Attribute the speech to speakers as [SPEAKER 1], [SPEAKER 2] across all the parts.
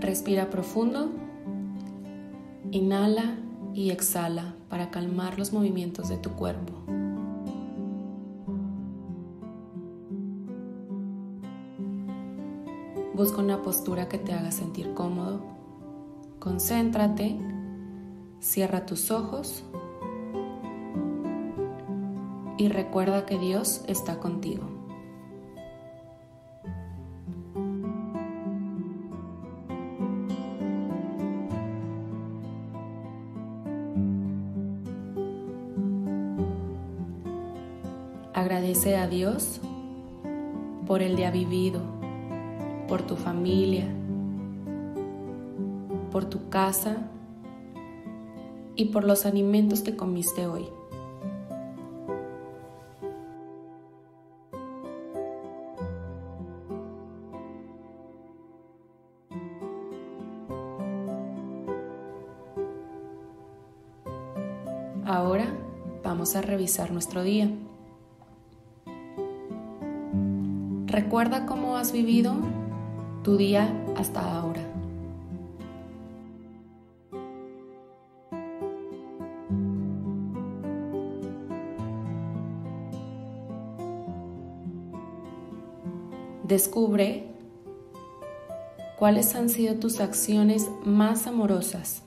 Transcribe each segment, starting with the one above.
[SPEAKER 1] Respira profundo. Inhala y exhala para calmar los movimientos de tu cuerpo. Busca una postura que te haga sentir cómodo. Concéntrate, cierra tus ojos y recuerda que Dios está contigo. Agradece a Dios por el día vivido por tu familia, por tu casa y por los alimentos que comiste hoy. Ahora vamos a revisar nuestro día. Recuerda cómo has vivido tu día hasta ahora. Descubre cuáles han sido tus acciones más amorosas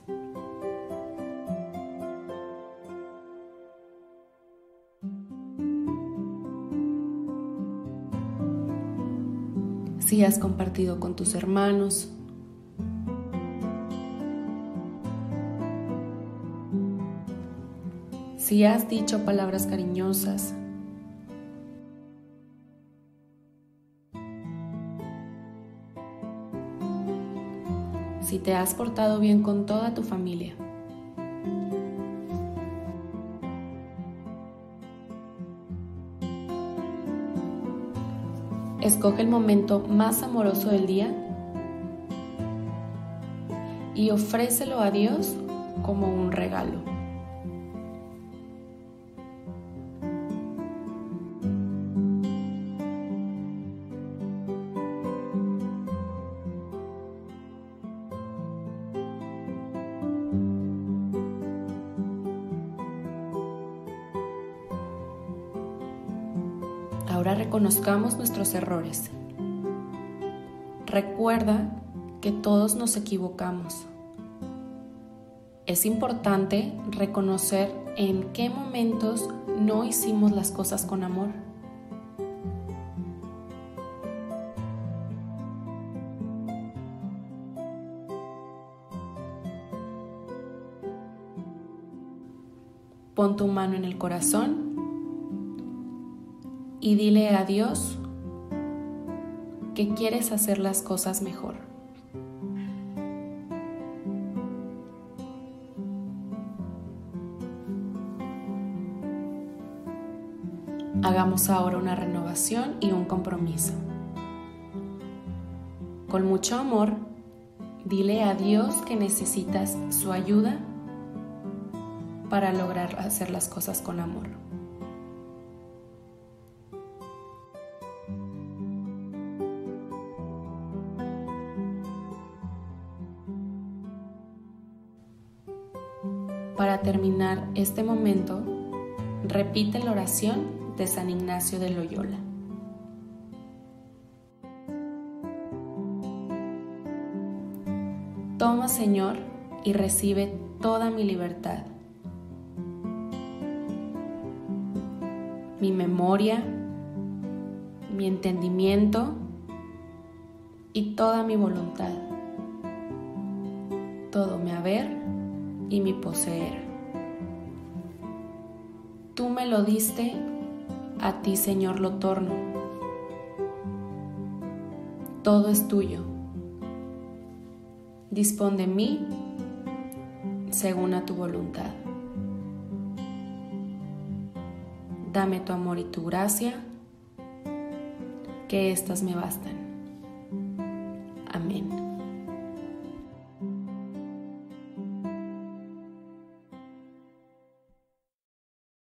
[SPEAKER 1] si has compartido con tus hermanos. Si has dicho palabras cariñosas. Si te has portado bien con toda tu familia. Escoge el momento más amoroso del día y ofrécelo a Dios como un regalo. Ahora reconozcamos nuestros errores. Recuerda que todos nos equivocamos. Es importante reconocer en qué momentos no hicimos las cosas con amor. Pon tu mano en el corazón y dile a Dios que quieres hacer las cosas mejor. Hagamos ahora una renovación y un compromiso. Con mucho amor, dile a Dios que necesitas su ayuda para lograr hacer las cosas con amor. Para terminar este momento, repite la oración de San Ignacio de Loyola. Toma, Señor, y recibe toda mi libertad, mi memoria, mi entendimiento y toda mi voluntad, todo mi haber y mi poseer. Tú me lo diste, a ti Señor lo torno. Todo es tuyo. Dispón de mí según a tu voluntad. Dame tu amor y tu gracia, que éstas me bastan.